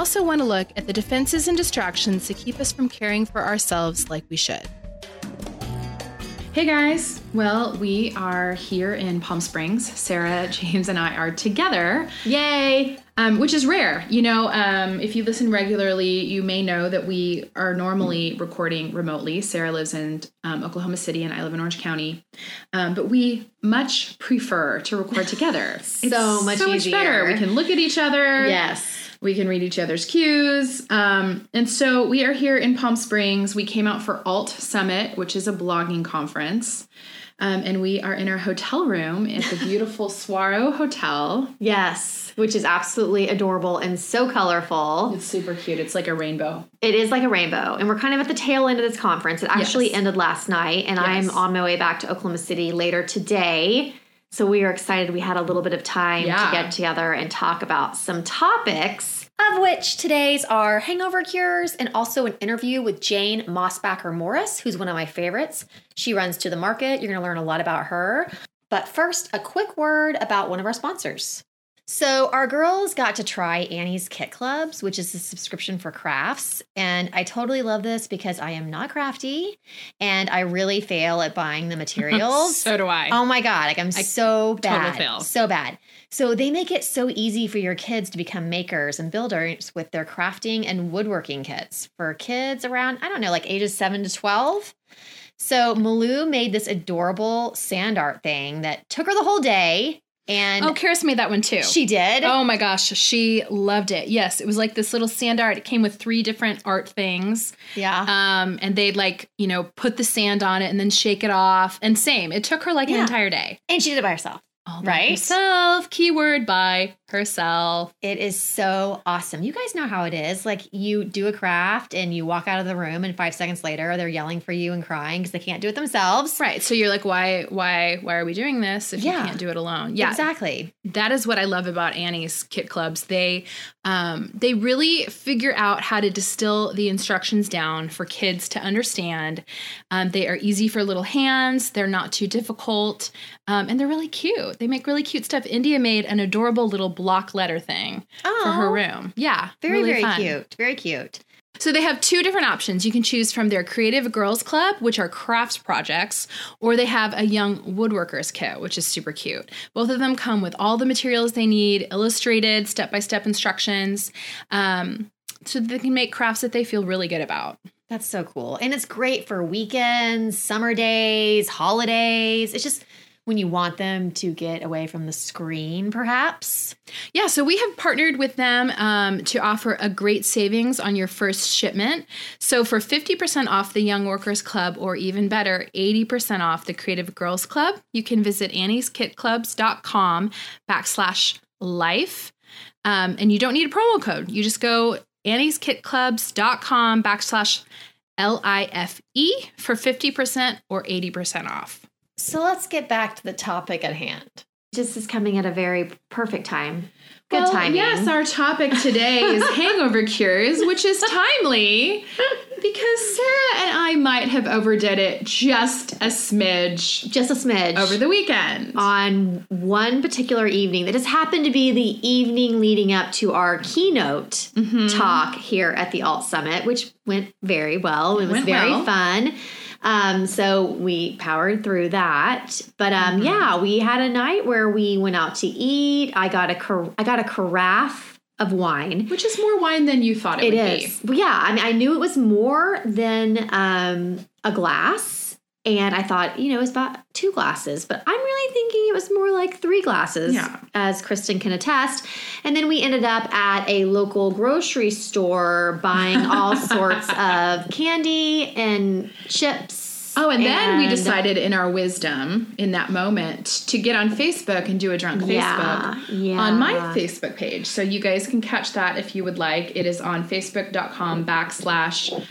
also want to look at the defenses and distractions to keep us from caring for ourselves like we should. Hey guys! Well, we are here in Palm Springs. Sarah, James, and I are together. Yay! Um, which is rare. You know, um, if you listen regularly, you may know that we are normally recording remotely. Sarah lives in um, Oklahoma City and I live in Orange County. Um, but we much prefer to record together. so much so much easier. better. We can look at each other. Yes. We can read each other's cues. Um, and so we are here in Palm Springs. We came out for Alt Summit, which is a blogging conference. Um, and we are in our hotel room at the beautiful Saguaro Hotel. Yes, which is absolutely adorable and so colorful. It's super cute. It's like a rainbow. It is like a rainbow. And we're kind of at the tail end of this conference. It actually Yes. ended last night, and I'm on my way back to Oklahoma City later today. So we are excited. We had a little bit of time Yeah. to get together and talk about some topics, of which today's are hangover cures and also an interview with Jane Mosbacher Morris, who's one of my favorites. She runs to the market. You're going to learn a lot about her. But first, a quick word about one of our sponsors. So, our girls got to try Annie's Kit Clubs, which is a subscription for crafts. And I totally love this because I am not crafty and I really fail at buying the materials. So do I. Oh my God. Like I'm so bad. fail. So bad. So they make it so easy for your kids to become makers and builders with their crafting and woodworking kits for kids around, I don't know, like ages seven to 12. So Malou made this adorable sand art thing that took her the whole day. And oh, Karis made that one too. she did. Oh my gosh, she loved it. Yes, it was like this little sand art. It came with three different art things. yeah. Um, and they'd like, you know, put the sand on it and then shake it off. And same, it took her like Yeah. an entire day. and she did it by herself. All Right? by herself. Keyword by herself. It is so awesome. You guys know how it is. Like you do a craft and you walk out of the room, and five seconds later, they're yelling for you and crying because they can't do it themselves. Right. So you're like, why, why, why are we doing this if Yeah. you can't do it alone? Yeah. Exactly. that is what I love about Annie's kit clubs. They um, they really figure out how to distill the instructions down for kids to understand. Um, they are easy for little hands. They're not too difficult, um, and they're really cute. They make really cute stuff. India made an adorable little block letter thing for her room. Yeah, Very, really very fun. cute. Very cute. So they have two different options. You can choose from their Creative Girls Club, which are crafts projects, or they have a Young Woodworkers Kit, which is super cute. Both of them come with all the materials they need, illustrated, step by step instructions, um, so that they can make crafts that they feel really good about. That's so cool. And it's great for weekends, summer days, holidays. It's just when you want them to get away from the screen, perhaps. Yeah, so we have partnered with them um, to offer a great savings on your first shipment. So for 50% off the Young Workers Club, or even better, 80% off the Creative Girls Club, you can visit annieskitclubs.com backslash life. Um, and you don't need a promo code. You just go annieskitclubs.com backslash L-I-F-E for 50% or 80% off. So let's get back to the topic at hand. This is coming at a very perfect time. Good well, timing. Yes, our topic today is hangover cures, which is timely because Sarah and I might have overdid it just a smidge just a smidge. over the weekend. on one particular evening that just happened to be the evening leading up to our keynote Mm-hmm. talk here at the Alt Summit, which went very well. It was very well. fun. Um, so we powered through that. But um, Mm-hmm. yeah, we had a night where we went out to eat. I got a car- I got a carafe of wine. which is more wine than you thought it, It would is. Well, yeah, I mean, I knew it was more than um, a glass. And I thought, you know, it was about two glasses, but I'm really thinking it was more like three glasses, Yeah. as Kristen can attest. And then we ended up at a local grocery store buying all sorts of candy and chips Oh, and then we decided in our wisdom in that moment to get on Facebook and do a drunk Yeah, Facebook yeah. on my Facebook page. So you guys can catch that if you would like. It is on facebook.com backslash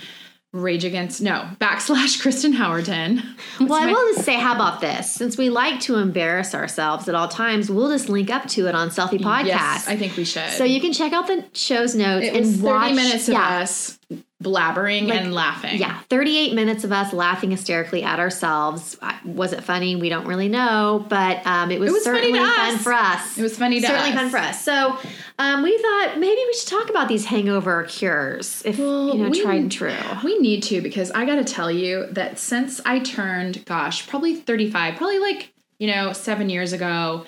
rage against no backslash Kristen Howerton. Well, I will just say, how about this? Since we like to embarrass ourselves at all times, we'll just link up to it on Selfie Podcast. Yes, I think we should. so you can check out the show's notes it and was 30 watch minutes of yeah, us blabbering and laughing. Yeah, 38 minutes of us laughing hysterically at ourselves. Was it funny? We don't really know, but um, it was, It was certainly fun us. for us. It was funny to certainly us. fun for us. So um, we thought maybe we should talk about these hangover cures, if Well, you know, we- tried and true. We need to because I got to tell you that since I turned, gosh, probably 35, probably like, you know, seven years ago,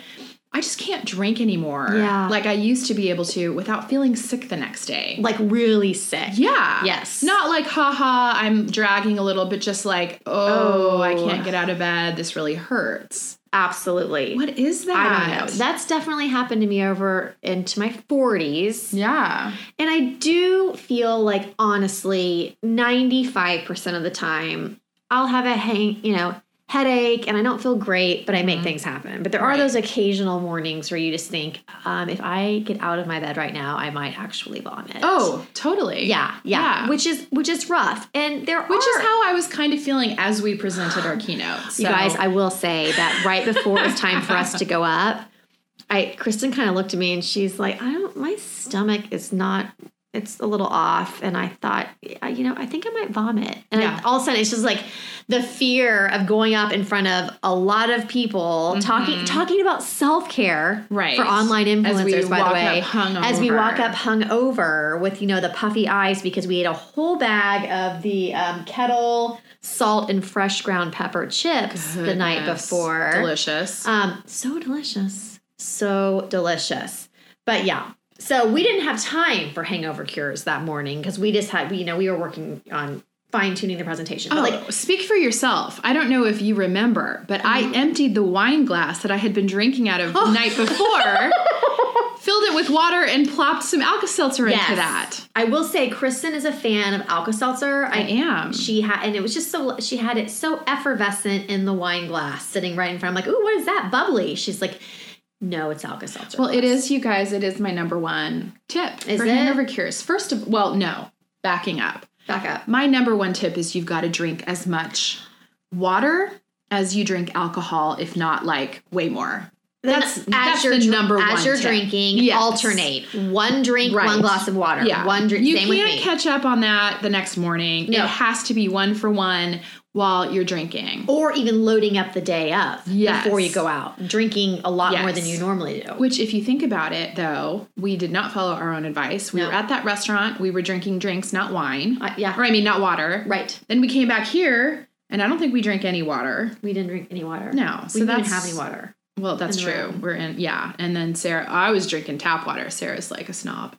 I just can't drink anymore. Yeah. Like I used to be able to without feeling sick the next day. Like really sick. yeah. Yes. Not like, haha, I'm dragging a little, but just like, oh, I Oh. can't get out of bed. This really hurts. Absolutely. What is that? I don't know. That's definitely happened to me over into my 40s. yeah. And I do feel like, honestly, 95% of the time, I'll have a hang, you know, headache and I don't feel great, but I make things happen. But there are those occasional mornings where you just think, um, if I get out of my bed right now, I might actually vomit. Oh, totally. yeah, yeah, Yeah. which is which is rough. And there Which are, is how I was kind of feeling as we presented our keynote. You guys, I will say that right before it was time for us to go up, I Kristen kind of looked at me and she's like, "I don't. My stomach is not. It's a little off." And I thought, you know, I think I might vomit. And Yeah. all of a sudden, it's just like the fear of going up in front of a lot of people talking talking about self care Mm-hmm. Right. for online influencers. by the way, up as we walk up hung over with you know the puffy eyes because we ate a whole bag of the um, kettle salt and fresh ground pepper chips the night before. Delicious. Um, so delicious, so delicious. But yeah, so we didn't have time for hangover cures that morning because we just had, you know, we were working on fine tuning the presentation. Oh, like, speak for yourself. I don't know if you remember, but I Mm-hmm. emptied the wine glass that I had been drinking out of the night before, filled it with water, and plopped some Alka Seltzer yes. into that. I will say, Kristen is a fan of Alka Seltzer. I am. She had, and it was just so she had it so effervescent in the wine glass sitting right in front. I'm like, ooh, what is that? Bubbly. She's like, no, it's Alka Seltzer. Well, it is, you guys. It is my number one tip Is for it? hangover cures. First of, well, no, backing up. Back up. My number one tip is you've got to drink as much water as you drink alcohol, if not like way more. That's Then that's the number as one. you're tip. drinking, Yes. alternate one drink, Right. one glass of water. Yeah, one drink. You same can't me. catch up on that the next morning. No. It has to be one for one while you're drinking. or even loading up the day up Yes. before you go out, drinking a lot more than you normally do. Which, if you think about it, though, we did not follow our own advice. We No. were at that restaurant. We were drinking drinks, not wine. Uh, yeah. Or I mean, not water. Right. Then we came back here, and I don't think we drank any water. We didn't drink any water. No, we so didn't have any water. Well, that's true. room. We're in, yeah. And then Sarah, I was drinking tap water. Sarah's like a snob.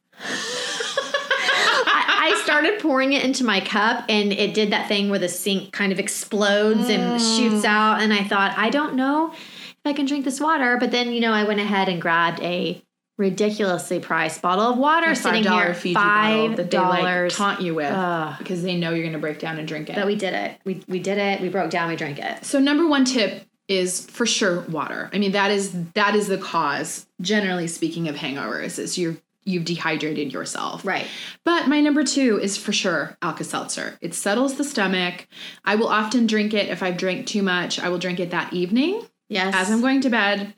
I, started pouring it into my cup, and it did that thing where the sink kind of explodes and Mm. shoots out. And I thought, I don't know if I can drink this water. But then, you know, I went ahead and grabbed a ridiculously priced bottle of water sitting $5 here. Fiji Five that they like dollars. taunt you with Ugh. because they know you're going to break down and drink it. But we did it. We we did it. We broke down. We drank it. So number one tip is for sure water. I mean that is that is the cause generally speaking of hangovers is you you've dehydrated yourself. Right. But my number 2 is for sure Alka-Seltzer. It settles the stomach. I will often drink it if I've drank too much. I will drink it that evening Yes. as I'm going to bed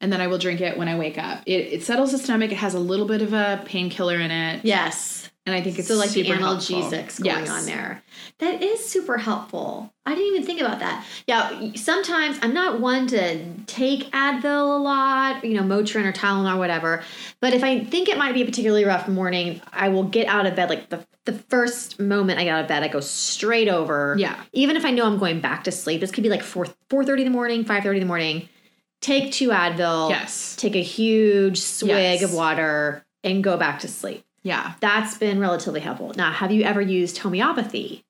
and then I will drink it when I wake up. It, it settles the stomach. It has a little bit of a painkiller in it. Yes. And I think it's So like the super helpful. analgesics going Yes. on there. That is super helpful. I didn't even think about that. Yeah, sometimes I'm not one to take Advil a lot, you know, Motrin or Tylenol or whatever. But if I think it might be a particularly rough morning, I will get out of bed like the the first moment I get out of bed, I go straight over. Yeah. Even if I know I'm going back to sleep, this could be like four four thirty in the morning, five thirty in the morning. Take two Advil. Yes. Take a huge swig Yes. of water and go back to sleep. Yeah. That's been relatively helpful. Now, have you ever used homeopathy?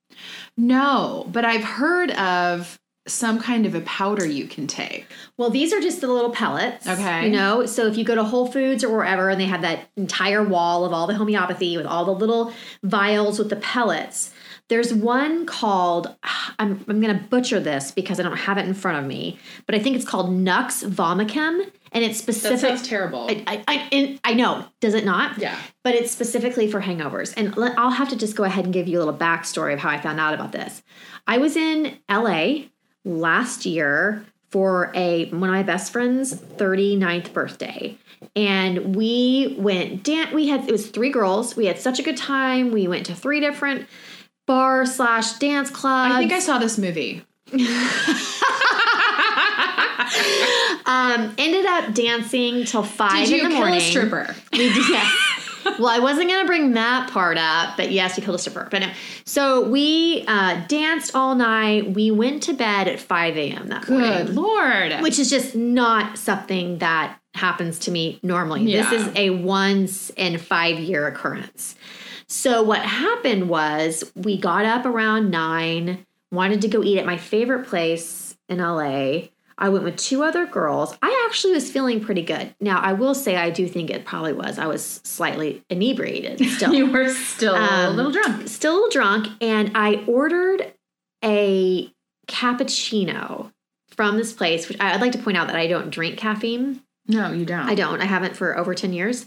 No, but I've heard of some kind of a powder you can take. Well, these are just the little pellets. Okay. You know, so if you go to Whole Foods or wherever and they have that entire wall of all the homeopathy with all the little vials with the pellets, There's one called, I'm, I'm going to butcher this because I don't have it in front of me, but I think it's called Nux Vomicum. And it's specific. That sounds terrible. I, I, I, I know, does it not? yeah. But it's specifically for hangovers. And let, I'll have to just go ahead and give you a little backstory of how I found out about this. I was in LA last year for a one of my best friend's 39th birthday. And we went dan we had it was three girls. We had such a good time. We went to three different bar slash dance clubs. I think I saw this movie. um ended up dancing till five Did you in the kill morning. a stripper? We did, yes. well, I wasn't going to bring that part up, but yes, we killed a stripper. But no. So we uh, danced all night. We went to bed at 5 a.m. that Good morning, lord. which is just not something that happens to me normally. Yeah. This is a once in five year occurrence. So what happened was we got up around nine, wanted to go eat at my favorite place in LA. I went with two other girls. I actually was feeling pretty good. Now, I will say I do think it probably was. I was slightly inebriated still. you were still a Um, little drunk. Still a little drunk. And I ordered a cappuccino from this place, which I'd like to point out that I don't drink caffeine. No, you don't. I don't. I haven't for over 10 years.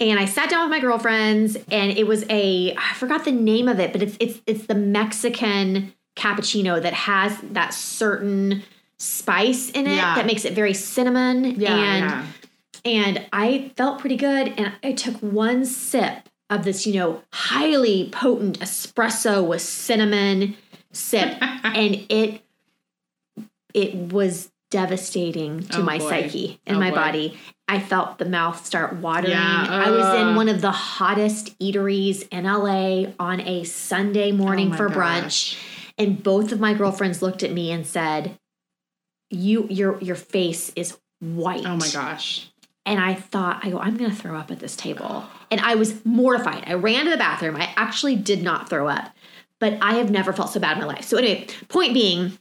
And I sat down with my girlfriends and it was a I forgot the name of it, but it's it's it's the Mexican cappuccino that has that certain spice in it Yeah. that makes it very cinnamon Yeah, and yeah. and I felt pretty good and I took one sip of this, you know, highly potent espresso with cinnamon sip and it it was devastating to Oh, my boy. psyche and Oh, my boy. body. I felt the mouth start watering. Yeah, I was in one of the hottest eateries in LA on a Sunday morning Oh for gosh. brunch and both of my girlfriends looked at me and said, "You your your face is white." Oh my gosh. And I thought, I go, I'm going to throw up at this table. And I was mortified. I ran to the bathroom. I actually did not throw up, but I have never felt so bad in my life. So, anyway, point being,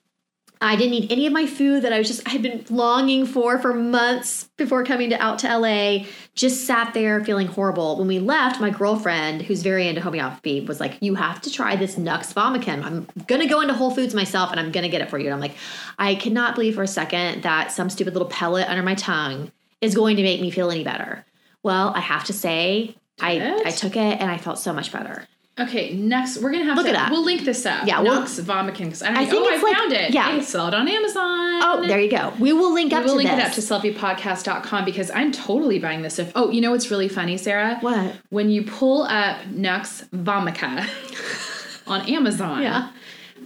I didn't eat any of my food that I was just, I had been longing for for months before coming to out to LA. Just sat there feeling horrible. When we left, my girlfriend, who's very into homeopathy, was like, You have to try this Nux Vomicum. I'm going to go into Whole Foods myself and I'm going to get it for you. And I'm like, I cannot believe for a second that some stupid little pellet under my tongue is going to make me feel any better. Well, I have to say, I, it? I took it and I felt so much better. Okay, next we're gonna have Look to. it up. We'll link this up. Yeah, we'll- Nux Vomicum because I, I think, oh, I like- found it. yeah. They sell it on Amazon. Oh, there you go. We will link up We will to link this. it up to selfiepodcast.com because I'm totally buying this stuff. Oh, you know what's really funny, Sarah? What? When you pull up Nux Vomica on Amazon, Yeah.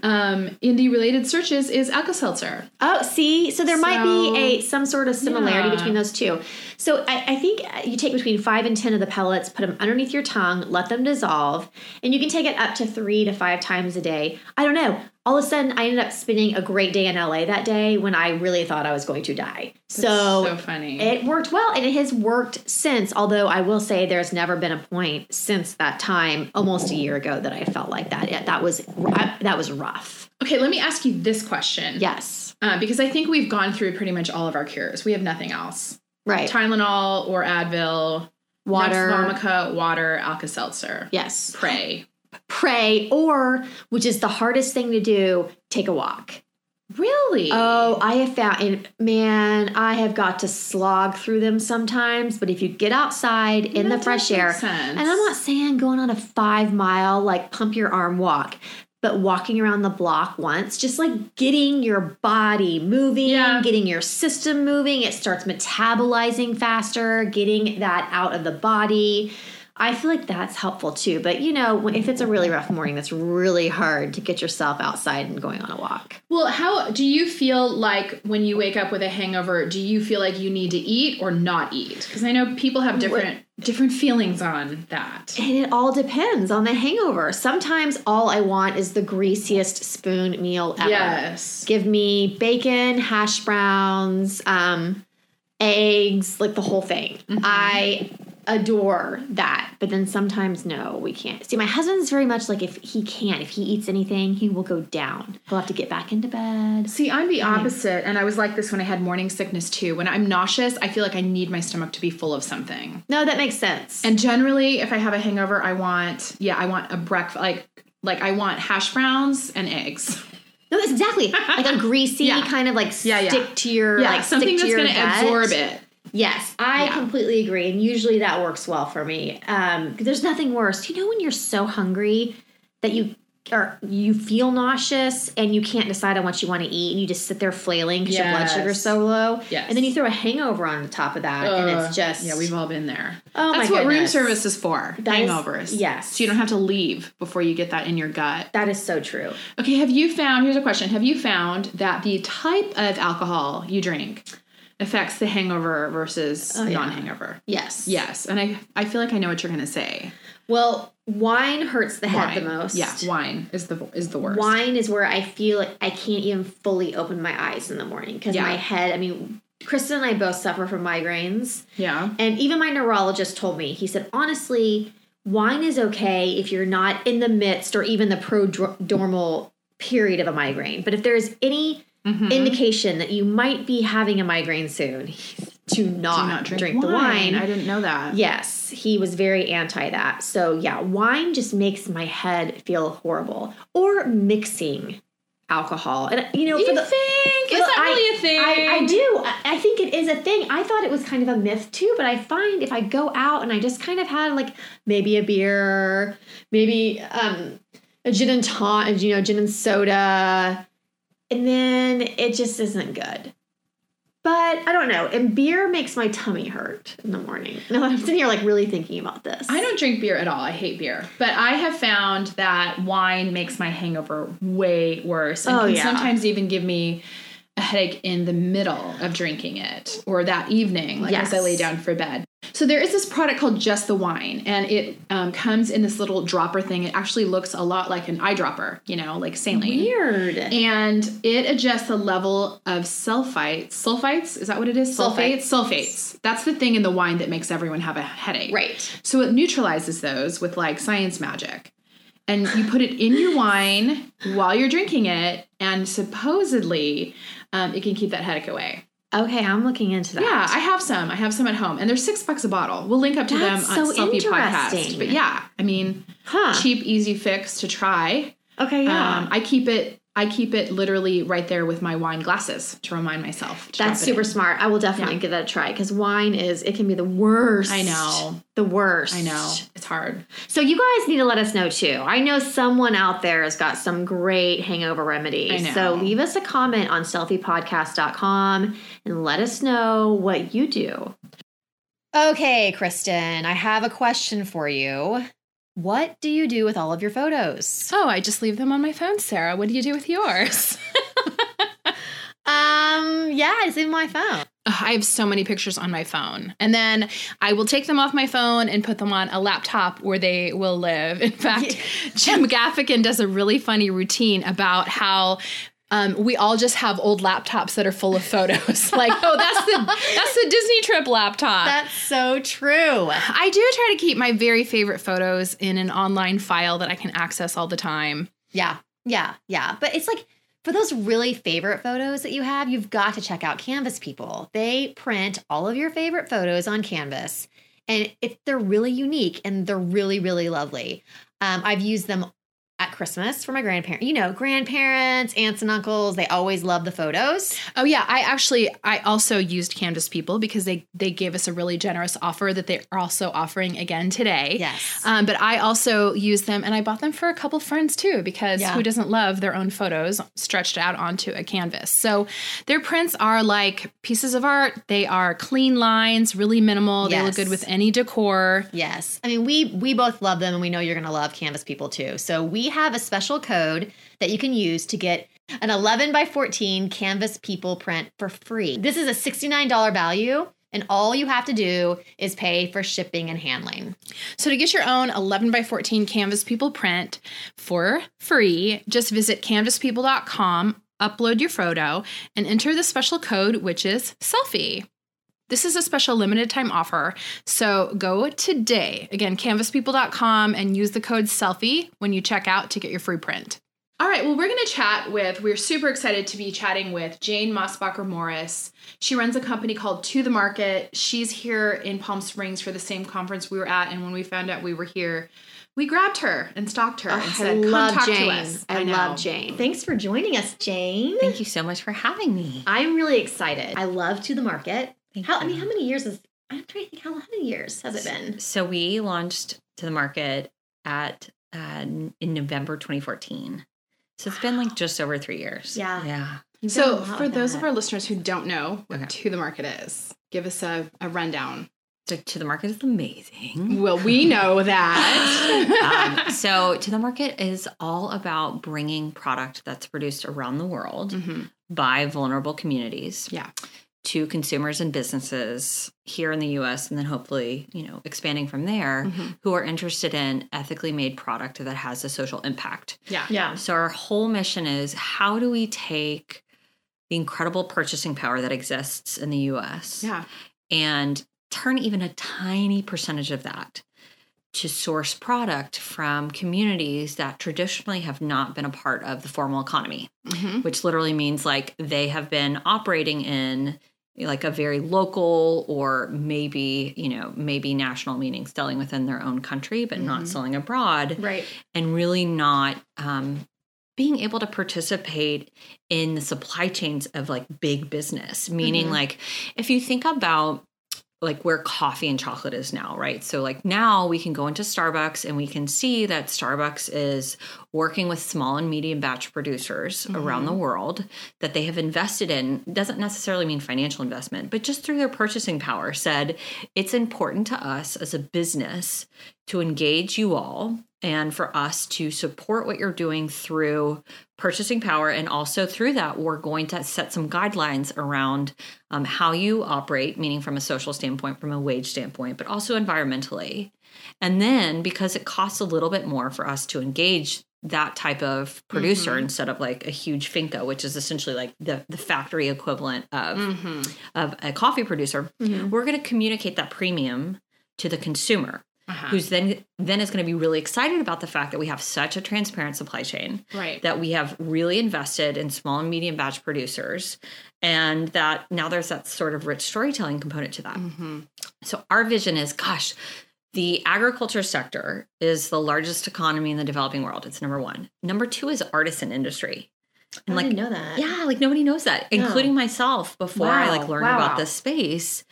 um, in the related searches is Alka-Seltzer. Oh, see, so there might be a some sort of similarity Yeah. between those two. So I, I think you take between five and ten of the pellets, put them underneath your tongue, let them dissolve, and you can take it up to three to five times a day. I don't know. All of a sudden, I ended up spending a great day in LA that day when I really thought I was going to die. so so funny. It worked well, and it has worked since. Although I will say, there's never been a point since that time, almost a year ago, that I felt like that. It- that was that was rough. okay, let me ask you this question. Yes, Uh, because I think we've gone through pretty much all of our cures. We have nothing else. Right. Tylenol or Advil, Water. Vomica, water, Alka-Seltzer. Yes, Pray. pray, or which is the hardest thing to do, take a walk. Really? Oh, I have found, and man, I have got to slog through them sometimes. But if you get outside in the fresh air, sense. and I'm not saying going on a five mile, like pump your arm walk, but walking around the block once, just like getting your body moving, Yeah. getting your system moving, it starts metabolizing faster, getting that out of the body. I feel like that's helpful too. But you know, if it's a really rough morning, that's really hard to get yourself outside and going on a walk. Well, how do you feel like when you wake up with a hangover? Do you feel like you need to eat or not eat? Because I know people have different different feelings on that. And it all depends on the hangover. Sometimes all I want is the greasiest spoon meal ever. Yes. Give me bacon, hash browns, um, eggs, like the whole thing. I adore that. But then sometimes, no, we can't. See, my husband's very much like if he can't, if he eats anything, he will go down. He'll have to get back into bed. See, I'm the opposite, and I was like this when I had morning sickness too. When I'm nauseous, I feel like I need my stomach to be full of something. No, that makes sense. And generally, if I have a hangover, I want yeah, I want a breakfast like Like I want hash browns and eggs. No, it's exactly like a greasy Yeah. kind of like Yeah, yeah. stick to your Yeah, like something stick to that's your going to absorb it. Yes, I Yeah. completely agree, and usually that works well for me. Um, there's nothing worse. You know when you're so hungry that you or you feel nauseous and you can't decide on what you want to eat, and you just sit there flailing because your blood sugar's so low. Yes. and then you throw a hangover on the top of that, and it's just yeah, we've all been there. Oh my That's what room service is for. That is- hangovers. yes. So you don't have to leave before you get that in your gut. that is so true. Okay, have you found, here's a question. Have you found that the type of alcohol you drink affects the hangover versus Oh, yeah. non hangover? Yes. Yes. And I, I feel like I know what you're going to say. Well, wine hurts the head the most. Yeah, wine is the is the worst. Wine is where I feel like I can't even fully open my eyes in the morning because Yeah. my head. I mean, Kristen and I both suffer from migraines. Yeah. And even my neurologist told me, he said, honestly, wine is okay if you're not in the midst or even the prodromal period of a migraine. But if there's any Mhm. indication that you might be having a migraine soon, to not, Do not drink, drink, the wine. I didn't know that. Yes, he was very anti that. So, yeah, wine just makes my head feel horrible. Or mixing alcohol. And, you know, You for the. think? for Is the- that really a thing? I, I do. I, I think it is a thing. I thought it was kind of a myth too, but I find if I go out and I just kind of had like maybe a beer, maybe um, a gin and tonic, you know, gin and soda, and then it just isn't good. But I don't know. And beer makes my tummy hurt in the morning. No, I'm sitting here like really thinking about this. I don't drink beer at all. I hate beer. But I have found that wine makes my hangover way worse and Oh, can yeah. sometimes even give me a headache in the middle of drinking it or that evening, like as I lay down for bed. So there is this product called Just the Wine, and it um, comes in this little dropper thing. It actually looks a lot like an eyedropper, you know, like saline. Weird. And it adjusts the level of sulfites. Sulfites? Is that what it is? Sulfates. Sulfates. That's the thing in the wine that makes everyone have a headache. right. So it neutralizes those with like science magic. And you put it in your wine while you're drinking it, and supposedly um, it can keep that headache away. Okay, I'm looking into that. Yeah, I have some. I have some at home, and they're six bucks a bottle. We'll link up to That's them on so Selfie Podcast. But yeah, I mean, Huh. cheap, easy fix to try. Okay, yeah. Um, I keep it. I keep it literally right there with my wine glasses to remind myself. To That's super in. smart. I will definitely Yeah. give that a try because wine is it can be the worst. I know. the worst. I know it's hard. So you guys need to let us know too. I know someone out there has got some great hangover remedies. I know. So leave us a comment on selfiepodcast.com and let us know what you do. Okay, Kristen, I have a question for you. What do you do with all of your photos? Oh, I just leave them on my phone, Sarah. What do you do with yours? Um, yeah, I just leave my phone. I have so many pictures on my phone. And then I will take them off my phone and put them on a laptop where they will live. In fact, Jim Gaffigan does a really funny routine about how um, we all just have old laptops that are full of photos. like, oh, that's the that's the Disney trip laptop. That's so true. I do try to keep my very favorite photos in an online file that I can access all the time. Yeah, yeah, yeah. But it's like for those really favorite photos that you have, you've got to check out Canvas People. They print all of your favorite photos on Canvas, and if they're really unique and they're really, really lovely. Um, I've used them at Christmas for my grandparents. You know, grandparents, aunts and uncles, they always love the photos. Oh yeah, I actually I also used Canvas People because they they gave us a really generous offer that they are also offering again today. Yes. Um, but I also used them and I bought them for a couple friends too because Yeah. who doesn't love their own photos stretched out onto a canvas? So their prints are like pieces of art. They are clean lines, really minimal. They look good with any decor. Yes. I mean, we we both love them and we know you're going to love Canvas people too. So we have a special code that you can use to get an 11 by 14 Canvas people print for free. This is a $69 value and all you have to do is pay for shipping and handling. So to get your own 11 by 14 Canvas People print for free, just visit canvaspeople.com, upload your photo, and enter the special code, which is selfie. This is a special limited time offer. So go today, again, canvaspeople.com, and use the code selfie when you check out to get your free print. All right, well, we're going to chat with, we're super excited to be chatting with Jane Mosbacher Morris. She runs a company called To the Market. She's here in Palm Springs for the same conference we were at. And when we found out we were here, we grabbed her and stalked her oh, and I said, Come talk Jane. to us. I, know. love Jane. Thanks for joining us, Jane. Thank you so much for having me. I'm really excited. I love To the Market. Thank how I mean, how many years is I'm trying to think how, how many years has it been? So we launched to the market at uh, in November 2014. So it's been like just over three years. Yeah. Yeah. You've So, for those that. of our listeners who don't know what Okay. To the Market is, give us a, a rundown. So to the market is amazing. Well, we know that. um, so to the market is all about bringing product that's produced around the world Mhm. by vulnerable communities Yeah. To consumers and businesses here in the US and then hopefully, you know, expanding from there Mhm. who are interested in ethically made product that has a social impact. Yeah. Yeah. So our whole mission is how do we take the incredible purchasing power that exists in the US Yeah. and turn even a tiny percentage of that to source product from communities that traditionally have not been a part of the formal economy, Mhm. which literally means like they have been operating in like a very local or maybe, you know, maybe national meaning selling within their own country, but not Mhm. selling abroad Right. and really not um, being able to participate in the supply chains of like big business meaning Mhm. like if you think about like where coffee and chocolate is now right? So like now we can go into starbucks and we can see that starbucks is working with small and medium batch producers around the mm-hmm. world that they have invested in. Doesn't necessarily mean financial investment but just through their purchasing power said it's important to us as a business to engage you all and for us to support what you're doing through purchasing power. And also through that, we're going to set some guidelines around um, how you operate, meaning from a social standpoint, from a wage standpoint, but also environmentally. And then because it costs a little bit more for us to engage that type of producer Mhm. instead of like a huge finca, which is essentially like the, the factory equivalent of, Mhm. of a coffee producer, Mhm. we're going to communicate that premium to the consumer Uh-huh. who's then then is going to be really excited about the fact that we have such a transparent supply chain right. that we have really invested in small and medium batch producers and that now there's that sort of rich storytelling component to that hmm so our vision is gosh the agriculture sector is the largest economy in the developing world it's number one number two is artisan industry and I like didn't know that. yeah like nobody knows that No. including myself before i like learned wow. about this space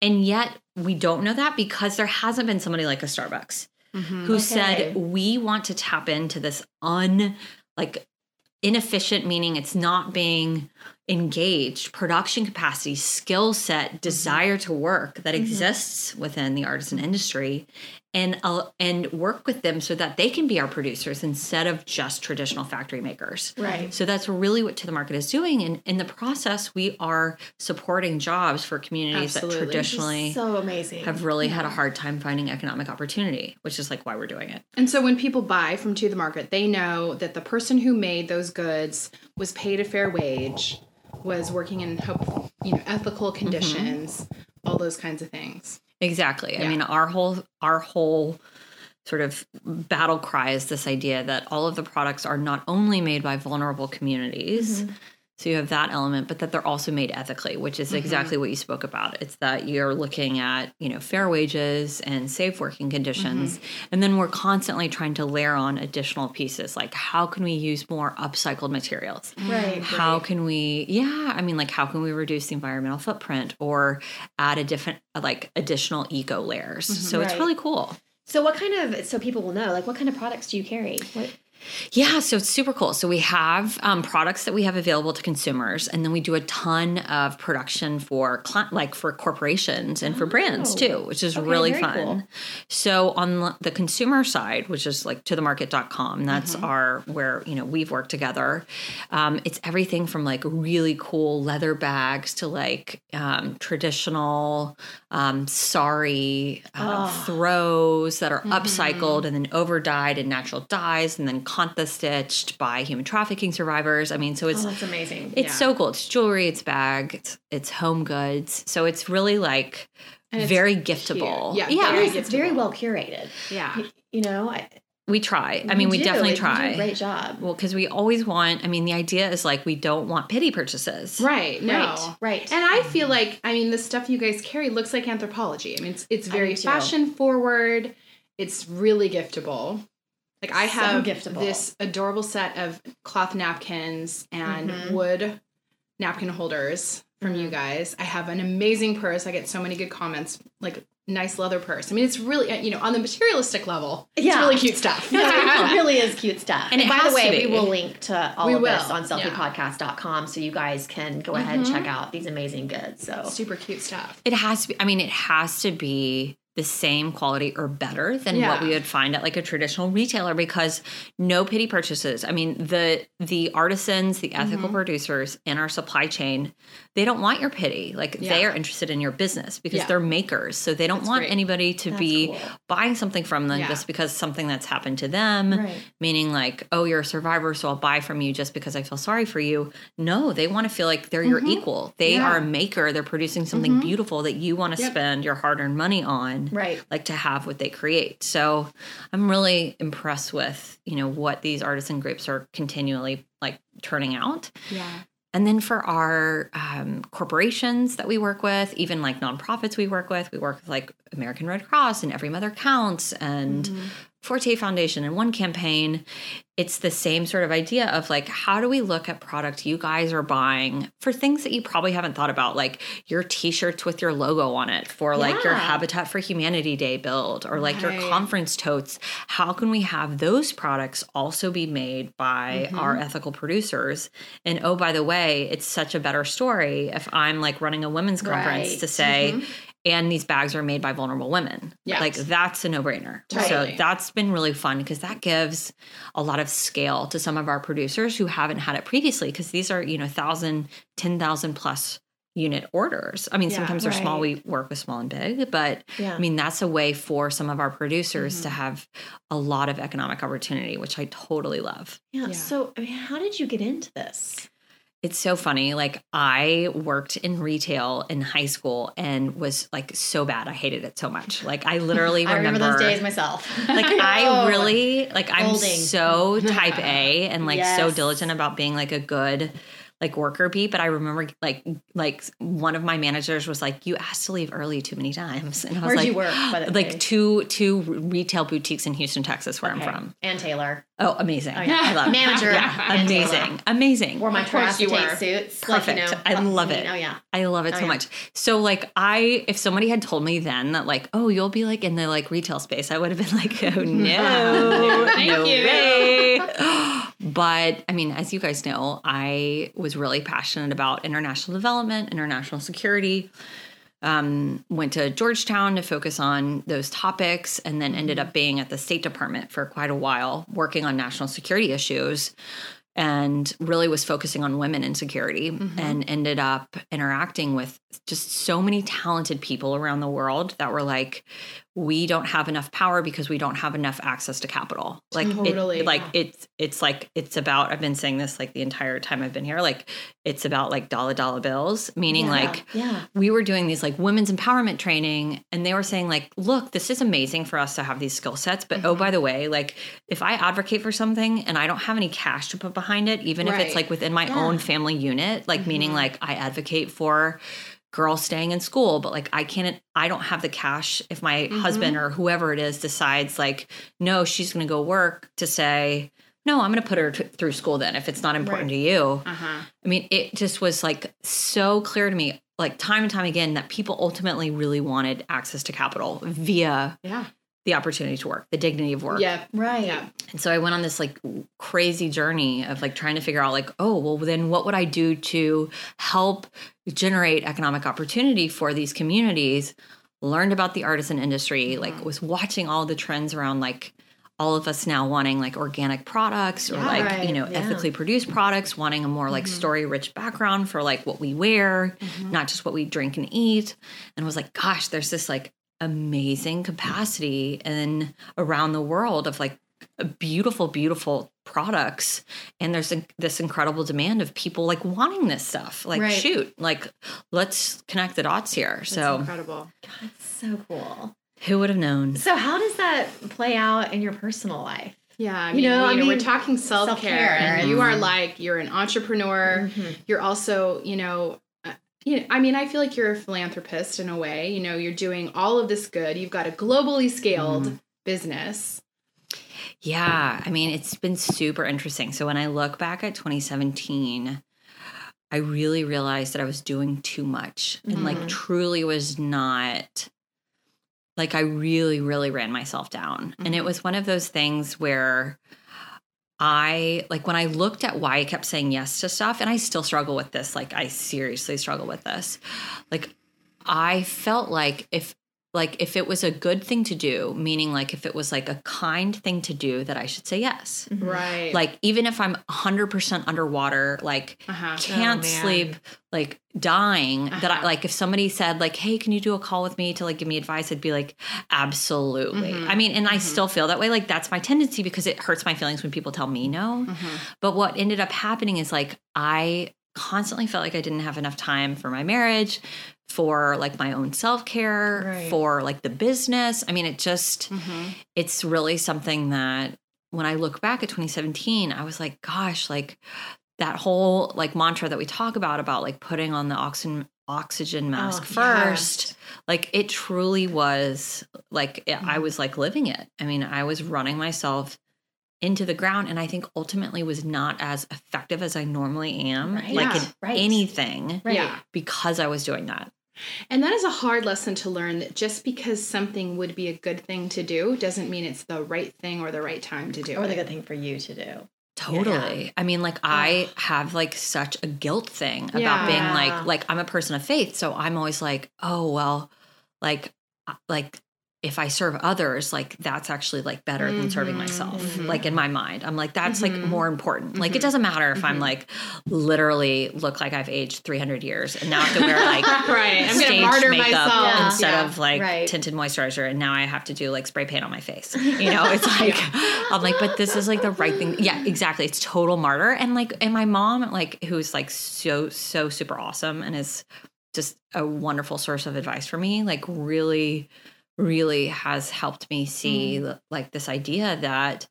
and yet we don't know that because there hasn't been somebody like a starbucks hmm who Okay. said we want to tap into this un like inefficient meaning it's not being engaged production capacity skill set desire to work that exists within the artisan industry and uh, and work with them so that they can be our producers instead of just traditional factory makers Right. so that's really what to the market is doing and in the process we are supporting jobs for communities Absolutely. that traditionally So amazing. have really had a hard time finding economic opportunity, which is like why we're doing it. And so when people buy from To the Market, they know that the person who made those goods was paid a fair wage, was working in you know, ethical conditions, all those kinds of things. Exactly. Yeah. I mean, our whole our whole sort of battle cry is this idea that all of the products are not only made by vulnerable communities. Mm-hmm. So you have that element, but that they're also made ethically, which is mm-hmm. exactly what you spoke about. It's that you're looking at, you know, fair wages and safe working conditions. Mm-hmm. And then we're constantly trying to layer on additional pieces like how can we use more upcycled materials? Mm-hmm. Right. how can we yeah i mean like how can we reduce the environmental footprint or add a different like additional eco layers so it's really cool So what kind of so people will know like what kind of products do you carry? What Yeah, so it's super cool. So we have um, products that we have available to consumers, and then we do a ton of production for cli- like for corporations and for brands Oh. too, which is Okay, really fun. cool. So on the- consumer side, which is like to the tothemarket.com, that's Mm-hmm. our where you know we've worked together. Um, it's everything from like really cool leather bags to like um, traditional um, sari uh, Oh. throws that are Mm-hmm. upcycled and then over dyed in natural dyes and then kantha stitched by human trafficking survivors. I mean, so it's Oh, that's amazing. it's yeah. so cool. It's jewelry, it's bag, it's, it's home goods. So it's really like it's very cute. giftable. Yeah, yeah. very it's very well curated. Yeah. You, you know, I, we try. I mean, You we do. definitely You do a try. great job. Well, because we always want. I mean, the idea is like we don't want pity purchases. Right. No. Right. Right. And I feel like I mean the stuff you guys carry looks like Anthropologie. I mean it's it's very fashion forward. It's really giftable. Like I have giftable. this adorable set of cloth napkins and Mhm. wood napkin holders from Mm-hmm. you guys. I have an amazing purse. I get so many good comments like nice leather purse. I mean it's really uh, you know on the materialistic level. It's Yeah. really cute stuff. No, it really is cute stuff. And it by the way, we will link to all We of this will, on yeah. selfiepodcast.com so you guys can go ahead and check out these amazing goods. So Super cute stuff. It has to be. I mean, it has to be the same quality or better than Yeah. what we would find at like a traditional retailer because no pity purchases. I mean, the the artisans, the ethical Mm-hmm. producers in our supply chain, they don't want your pity. Like they are interested in your business because Yeah. they're makers. So they don't That's want great. anybody to That's be cool. buying something from them Yeah. just because something that's happened to them. Right. Meaning like, oh, you're a survivor, so I'll buy from you just because I feel sorry for you. No, they want to feel like they're your equal. They Mm-hmm. Yeah. are a maker. They're producing something beautiful that you want to Yep. spend your hard-earned money on Right. like to have what they create so i'm really impressed with you know what these artisan groups are continually like turning out Yeah. And then for our um, corporations that we work with even like nonprofits we work with we work with like american red cross and every mother counts and forte foundation and one campaign it's the same sort of idea of like how do we look at product you guys are buying for things that you probably haven't thought about like your t-shirts with your logo on it for like your habitat for humanity day build or like your conference totes. How can we have those products also be made by Mm-hmm. our ethical producers? And oh by the way it's such a better story if i'm like running a women's conference Right. to say and these bags are made by vulnerable women. Yes. like that's a no-brainer Totally. so that's been really fun because that gives a lot of scale to some of our producers who haven't had it previously because these are you know thousand ten thousand plus unit orders i mean Yeah, sometimes they're small we work with small and big but Yeah. i mean that's a way for some of our producers Mm-hmm. to have a lot of economic opportunity which i totally love Yeah. Yeah. So, I mean, how did you get into this? It's so funny. Like I worked in retail in high school and was like so bad. I hated it so much. Like I literally I remember, remember those days myself. like I Oh, really like I'm Folding. so type A and like so diligent about being like a good like worker bee. But I remember like like one of my managers was like, "You asked to leave early too many times," and I was Where'd like, you work? By the way? Like two two retail boutiques in Houston, Texas, where Okay. I'm from. Ann Taylor. Oh, amazing! Oh, yeah. I love it. Manager Yeah, Ann Taylor. amazing, amazing. Wore my Of course you Terrastate were. suits. Perfect. Like, you know, I love it. Oh, yeah. I love it Oh, so yeah. much. So like I if somebody had told me then that like, oh, you'll be like in the like retail space, I would have been like, oh no. Thank no you. way. but I mean, as you guys know, I was really passionate about international development, international security. Um, went to Georgetown to focus on those topics and then ended up being at the State Department for quite a while, working on national security issues and really was focusing on women in security and ended up interacting with just so many talented people around the world that were like we don't have enough power because we don't have enough access to capital like Totally, it, like yeah. it's it's like it's about i've been saying this like the entire time i've been here like it's about like dollar dollar bills meaning Yeah. like Yeah. we were doing these like women's empowerment training and they were saying like look this is amazing for us to have these skill sets but Mm-hmm. oh by the way like if i advocate for something and i don't have any cash to put behind it even if it's like within my Yeah. own family unit like meaning Mm-hmm. like i advocate for girls staying in school but like i can't i don't have the cash if my Mm-hmm. husband or whoever it is decides like no she's going to go work to say no i'm going to put her t- through school then if it's not important to you Uh-huh. I mean, it just was like so clear to me, like time and time again, that people ultimately really wanted access to capital via Yeah. The opportunity to work, the dignity of work. Yeah. Right. Yeah. And so I went on this like crazy journey of like trying to figure out, like, oh, well, then what would I do to help generate economic opportunity for these communities? Learned about the artisan industry, mm-hmm. like, was watching all the trends around like all of us now wanting like organic products or Yeah, like right. you know Yeah. ethically produced products wanting a more like mm-hmm. story rich background for like what we wear mm-hmm. not just what we drink and eat and was like gosh there's this like amazing capacity and around the world of like beautiful beautiful products and there's a, this incredible demand of people like wanting this stuff like Right. shoot like let's connect the dots here so incredible. That's so cool. Who would have known? So how does that play out in your personal life? Yeah, I You mean, you know, know, I mean, we're talking self care, self-care, and you are like you're an entrepreneur. Mhm. You're also, you know, you know, I mean, I feel like you're a philanthropist in a way. You know, you're doing all of this good. You've got a globally scaled business. Yeah, I mean, it's been super interesting. So when I look back at 2017, I really realized that I was doing too much and like Mhm. truly was not like I really really ran myself down. And it was one of those things where I like when I looked at why I kept saying yes to stuff and I still struggle with this. Like I seriously struggle with this. Like I felt like if like if it was a good thing to do, meaning like if it was like a kind thing to do that I should say yes. Right. Like even if I'm 100% underwater, like uh-huh. can't man. sleep, like dying, that I Uh-huh. like if somebody said like, "Hey, can you do a call with me to like give me advice?" I'd be like, "Absolutely." Mhm. I mean, and I Mhm. still feel that way. Like that's my tendency because it hurts my feelings when people tell me no. Mhm. But what ended up happening is like I constantly felt like I didn't have enough time for my marriage, for like my own self-care, Right. for like the business. I mean, it just Mhm. it's really something that when I look back at 2017, I was like, gosh, like that whole like mantra that we talk about about like putting on the oxygen oxygen mask Oh, first like it truly was like it- Mm-hmm. i was like living it i mean i was running myself into the ground and i think ultimately was not as effective as i normally am Right. like Yeah, in right. anything Right. Yeah. because i was doing that And that is a hard lesson to learn that just because something would be a good thing to do doesn't mean it's the right thing or the right time to do Or it. the good thing for you to do. Totally. I mean, like I have like such a guilt thing about Yeah. being like like I'm a person of faith, so I'm always like, oh well, like uh, like if I serve others, like that's actually like better than serving Mhm, myself. mhm. Like in my mind, I'm like that's like Mhm. more important. Like it Mhm. doesn't matter if I'm Mhm. like literally look like I've aged 300 years and now I have to wear like right. I'm gonna martyr makeup myself Yeah. instead Yeah. of like Right. tinted moisturizer and now I have to do like spray paint on my face. You know, it's like I'm like, but this is like the right thing. Yeah, exactly. It's total martyr. And like and my mom, like who's like so, so super awesome and is just a wonderful source of advice for me, like really really has helped me see like this idea that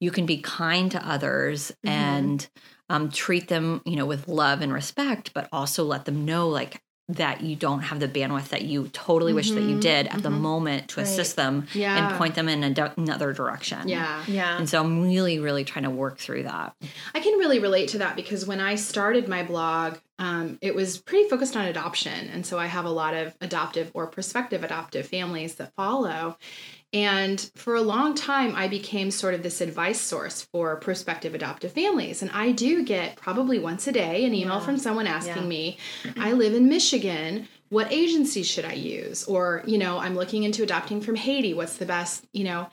you can be kind to others Mhm. and um, treat them you know with love and respect but also let them know like that you don't have the bandwidth that you totally wish that you Mhm, did at the mhm. moment to Right. assist them Yeah. and point them in a d- another direction Yeah. Yeah. and so i'm really really trying to work through that I can really relate to that because when I started my blog, um, it was pretty focused on adoption. And so I have a lot of adoptive or prospective adoptive families that follow. And for a long time, I became sort of this advice source for prospective adoptive families. And I do get probably once a day an email Yeah. from someone asking Yeah. me, I live in Michigan. What agency should I use? Or, you know, I'm looking into adopting from Haiti. What's the best, you know?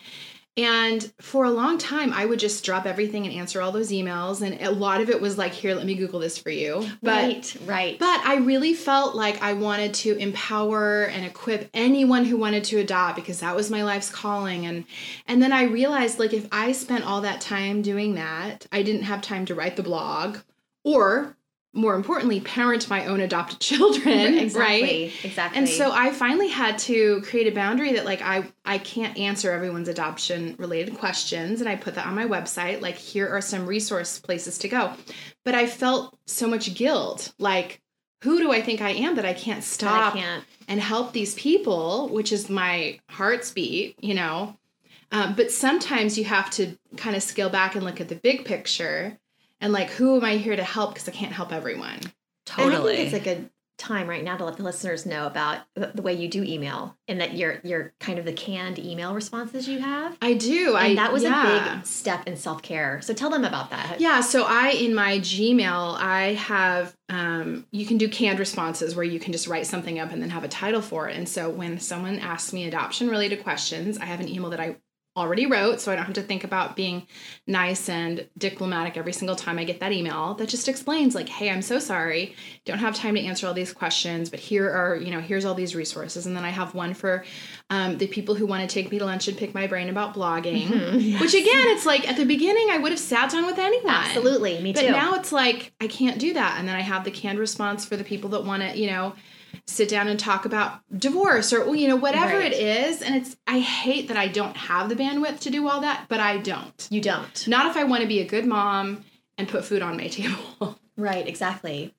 And for a long time, I would just drop everything and answer all those emails. And a lot of it was like, here, let me Google this for you. But right. Right. but I really felt like I wanted to empower and equip anyone who wanted to adopt because that was my life's calling and and then I realized like if I spent all that time doing that, I didn't have time to write the blog or more importantly parent my own adopted children, exactly. right? Exactly. And so I finally had to create a boundary that like I I can't answer everyone's adoption related questions and I put that on my website like here are some resource places to go. But I felt so much guilt like who do I think I am that I can't stop I can't. and help these people, which is my heart's beat, you know? Um, but sometimes you have to kind of scale back and look at the big picture and like, who am I here to help? Because I can't help everyone. totally And I think it's a good time right now to let the listeners know about the, way you do email and that you're you're kind of the canned email responses you have. I do. And I that was yeah. a big step in self care. So tell them about that. Yeah, so I in my Gmail I have um, you can do canned responses where you can just write something up and then have a title for it. And so when someone asks me adoption related questions, I have an email that I already wrote, so I don't have to think about being nice and diplomatic every single time I get that email. That just explains like, hey, I'm so sorry, don't have time to answer all these questions, but here are you know here's all these resources. And then I have one for um, the people who want to take me to lunch and pick my brain about blogging. Mhm. Which again, it's like at the beginning I would have sat down with anyone. Absolutely. Me too. But now it's like I can't do that. And then I have the canned response for the people that want to, you know. Sit down and talk about divorce or you know whatever Right. it is and it's i hate that i don't have the bandwidth to do all that but i don't You don't. not if i want to be a good mom and put food on my table Right, exactly.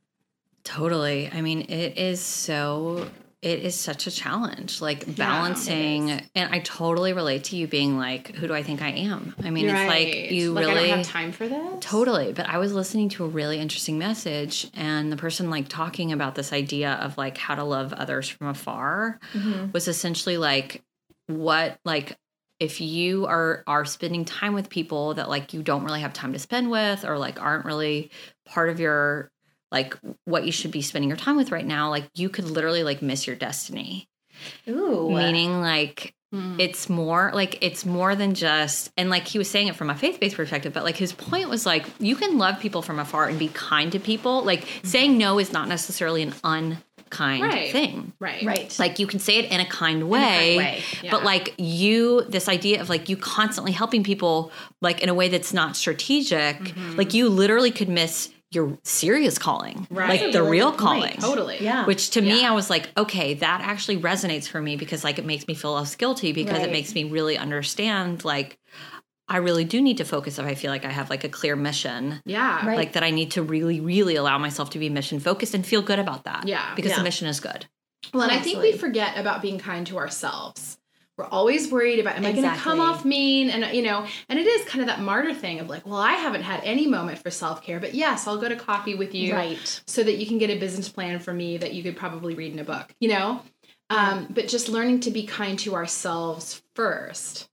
Totally. I mean, it is so it is such a challenge like balancing and I totally relate to you being like who do I think I am? I mean, it's like you like really i don't have time for this Totally. But I was listening to a really interesting message and the person like talking about this idea of like how to love others from afar mm-hmm. was essentially like what like if you are are spending time with people that like you don't really have time to spend with or like aren't really part of your like what you should be spending your time with right now like you could literally like miss your destiny Ooh. meaning like Mm. it's more like it's more than just and like he was saying it from a faith-based perspective but like his point was like you can love people from afar and be kind to people like saying no is not necessarily an unkind Right. thing right right. like you can say it in a kind way, way, but like you this idea of like you constantly helping people like in a way that's not strategic Mm-hmm. like you literally could miss your serious calling Right. like the real good point. calling totally yeah. which to me i was like okay that actually resonates for me because like it makes me feel less guilty because Right. it makes me really understand like i really do need to focus if i feel like i have like a clear mission yeah Right. like that i need to really really allow myself to be mission focused and feel good about that Yeah. because Yeah. the mission is good Well, and I think we forget about being kind to ourselves. We're always worried about, am I going to come off mean? And, you know, and it is kind of that martyr thing of like, well, I haven't had any moment for self care, but yes, I'll go to coffee with you right. so that you can get a business plan for me that you could probably read in a book, you know? Um, but just learning to be kind to ourselves first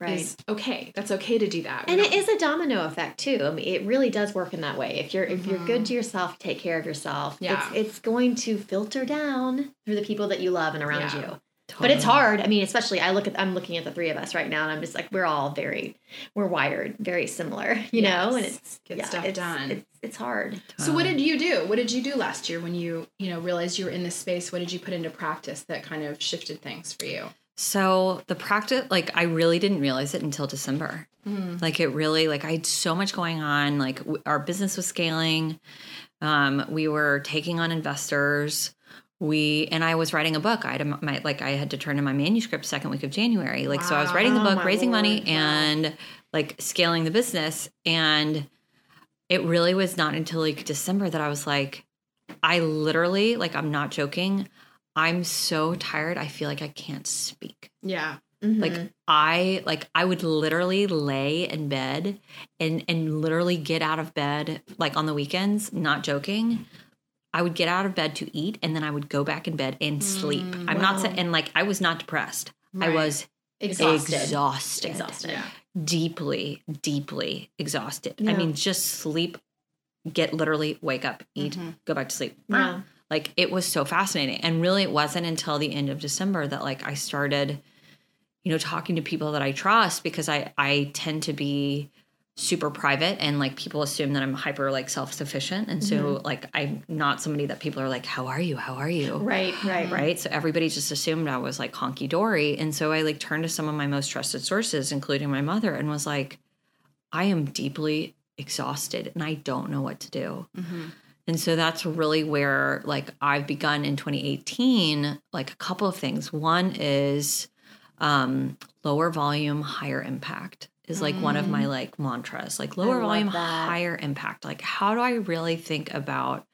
Right. is okay. That's okay to do that. And it is a domino effect too. I mean, it really does work in that way. If you're if you're good to yourself, take care of yourself. Mm-hmm. Yeah. It's it's going to filter down through the people that you love and around Yeah. you. But it's hard. I mean, especially I look at I'm looking at the three of us right now, and I'm just like we're all very we're wired very similar, you know. And it's Get yeah, stuff it's, done. It's, it's hard. So what did you do? What did you do last year when you, you know, realized you were in this space? What did you put into practice that kind of shifted things for you? So the practice, like I really didn't realize it until December. Like it really, like I had so much going on. Like w- our business was scaling. Um, we were taking on investors. We and I was writing a book. I had my like I had to turn in my manuscript second week of January. Like so, I was writing the book, raising money, wow. and like scaling the business. And it really was not until like December that I was like, I literally like I'm not joking. I'm so tired. I feel like I can't speak. Yeah. Like Mhm. I like I would literally lay in bed and and literally get out of bed like on the weekends, not joking. I would get out of bed to eat and then I would go back in bed and sleep. I'm not sa- and like I was not depressed. I was exhausted. exhausted. Exhausted. Yeah. Deeply, deeply exhausted. I mean just sleep, get literally wake up, eat, Mhm. go back to sleep. Yeah. Like it was so fascinating. And really it wasn't until the end of December that like I started, you know, talking to people that I trust because I I tend to be super private and like people assume that I'm hyper like self-sufficient. And so like I'm not somebody that people are like, How are you? How are you? Right. Right. Right. So everybody just assumed I was like honky dory. And so I like turned to some of my most trusted sources, including my mother, and was like, I am deeply exhausted and I don't know what to do. And so that's really where like I've begun in 2018, like a couple of things. One is um lower volume, higher impact is like one of my mm. like mantras. Like lower volume, that. higher impact. Like how do I really think about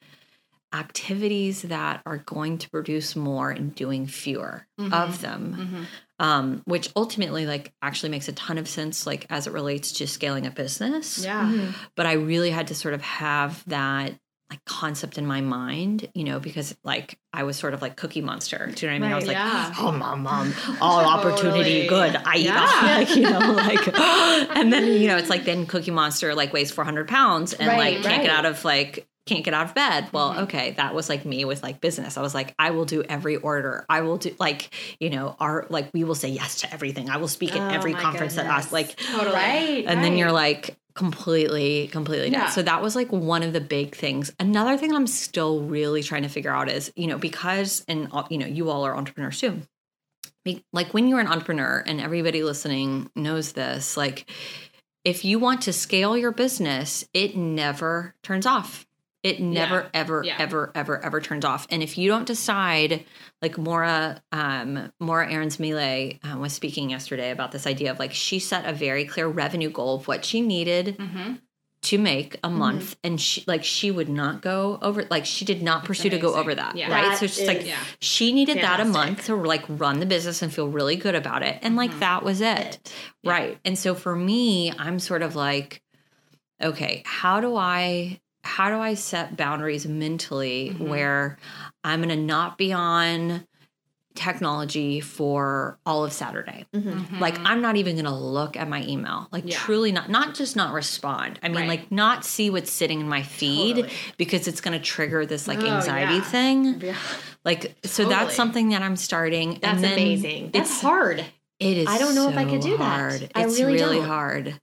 activities that are going to produce more and doing fewer of mm-hmm. them? Mm-hmm. Um, which ultimately like actually makes a ton of sense like as it relates to scaling a business Yeah. Mm-hmm. but I really had to sort of have that like concept in my mind, you know, because like I was sort of like Cookie Monster. Do you know what I mean? I was Right, like, yeah. oh, mom, mom, all opportunity, Totally. good. I eat Yeah. all, like, you know, like, and then, you know, it's like then Cookie Monster like weighs 400 pounds and Right, like can't right. get out of like, can't get out of bed. Well, Mm-hmm. okay, that was like me with like business. I was like, I will do every order. I will do like, you know, our like we will say yes to everything. I will speak Oh, at every conference that asks like Totally. Right. and then you're like completely completely dead. Yeah. so that was like one of the big things another thing i'm still really trying to figure out is you know because and uh, you know you all are entrepreneurs too like when you're an entrepreneur and everybody listening knows this like if you want to scale your business it never turns off It never, Yeah. ever, Yeah. ever, ever, ever turns off. And if you don't decide, like Maura, um, Maura Aaron's Mile um, was speaking yesterday about this idea of like she set a very clear revenue goal of what she needed Mhm. to make a month, and she like she would not go over. Like she did not pursue to go over that. Yeah. Right. That so she's like Yeah. she needed that a month to like run the business and feel really good about it, and like that was it. It. Right. And so for me, I'm sort of like, okay, how do I how do I set boundaries mentally Mhm. where I'm gonna not be on technology for all of Saturday? Mhm. Like I'm not even gonna look at my email. Like Yeah. truly not not just not respond. I mean Right. like not see what's sitting in my feed Totally. because it's gonna trigger this like Oh, anxiety yeah. thing. Yeah. Like so Totally. that's something that I'm starting. That's and then amazing. That's hard. it is. I don't know if I could so do that. Hard. I it's really really don't. hard.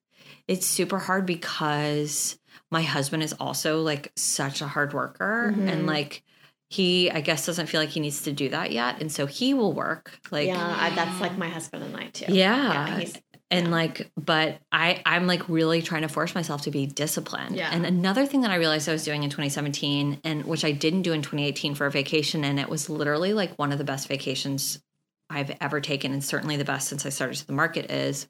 It's super hard because my husband is also like such a hard worker Mhm. and like he I guess doesn't feel like he needs to do that yet and so he will work like yeah, I, that's like my husband and I too. Yeah. he's, and yeah. like but I I'm like really trying to force myself to be disciplined. Yeah. And another thing that I realized I was doing in 2017 and which I didn't do in 2018 for a vacation and it was literally like one of the best vacations I've ever taken and certainly the best since I started to the market is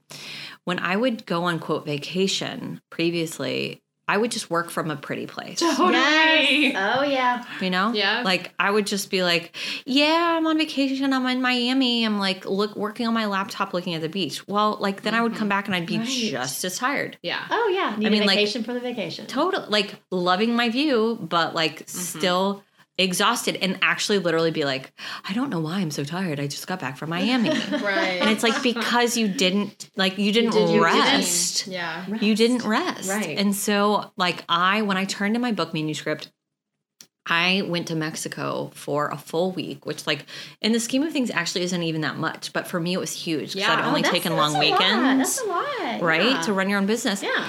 when I would go on quote vacation previously, I would just work from a pretty place. Totally. Yes. Oh yeah. You know? Yeah. Like I would just be like, yeah, I'm on vacation. I'm in Miami. I'm like look working on my laptop looking at the beach. Well, like then I would come back and I'd be Right. just as tired. Yeah. Oh yeah. Need mean, a like, vacation for the vacation. Total like loving my view, but like mm-hmm. still exhausted and actually literally be like, I don't know why I'm so tired. I just got back from Miami. Right. and it's like because you didn't like you didn't did your rest. Yeah. You didn't rest. Right. And so like I when I turned in my book manuscript I went to Mexico for a full week, which like in the scheme of things actually isn't even that much, but for me it was huge because Yeah. I'd Oh, only That's- taken that's long a lot. weekends, That's a lot. right? Yeah. To run your own business. yeah.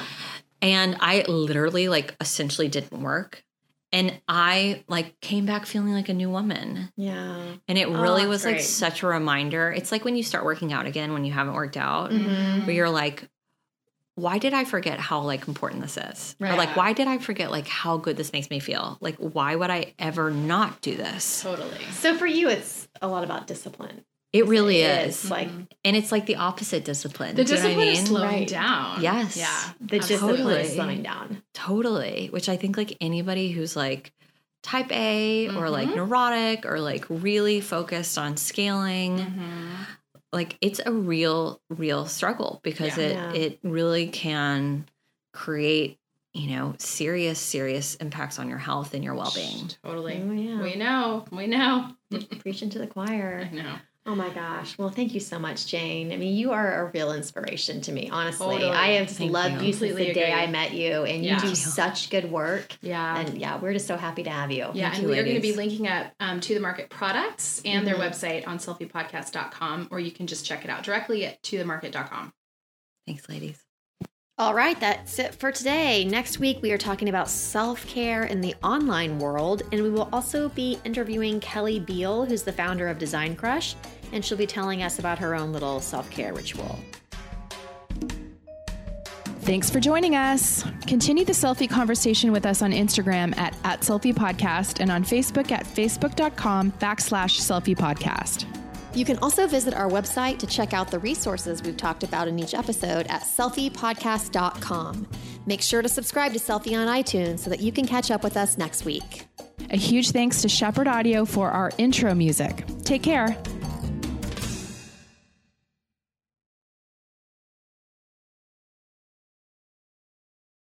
And I literally like essentially didn't work. And I like came back feeling like a new woman. Yeah. And it Oh, really that's was like such a reminder. It's like when you start working out again when you haven't worked out, Mhm. where you're like, why did I forget how like important this is? Or like why did I forget like how good this makes me feel? Like why would I ever not do this? Totally. So for you, it's a lot about discipline. It really It is. Like And it's like the opposite discipline. The Do you know what discipline I is slowing Right. down. Yes. Yeah. the Absolutely. discipline is Totally. slowing down. Totally. Which I think like anybody who's like type A or like Mhm. neurotic or like really focused on scaling, Mhm. like it's a real, real struggle because Yeah. it Yeah. it really can create, you know, serious, serious impacts on your health and your well being. Totally. Oh, yeah. We know. We know. Preaching to the choir. I know. Oh my gosh. Well, thank you so much, Jane. I mean, you are a real inspiration to me, honestly. Totally. I have just Thank loved you. you, since the Completely day. I met you, and Yeah. you do such good work. Yeah. And yeah, we're just so happy to have you. Yeah, Thank and you, we are going to be linking up um, to the market products and their Mhm. website on selfiepodcast.com, or you can just check it out directly at tothemarket.com. Thanks, ladies. All right, that's it for today. Next week, we are talking about self care in the online world, and we will also be interviewing Kelly Beall, who's the founder of Design Crush, and she'll be telling us about her own little self care ritual. Thanks for joining us. Continue the selfie conversation with us on Instagram at, at selfie podcast and on Facebook at facebook.com backslash selfie podcast. You can also visit our website to check out the resources we've talked about in each episode at selfiepodcast.com. Make sure to subscribe to Selfie on iTunes so that you can catch up with us next week. A huge thanks to Shepherd Audio for our intro music. Take care.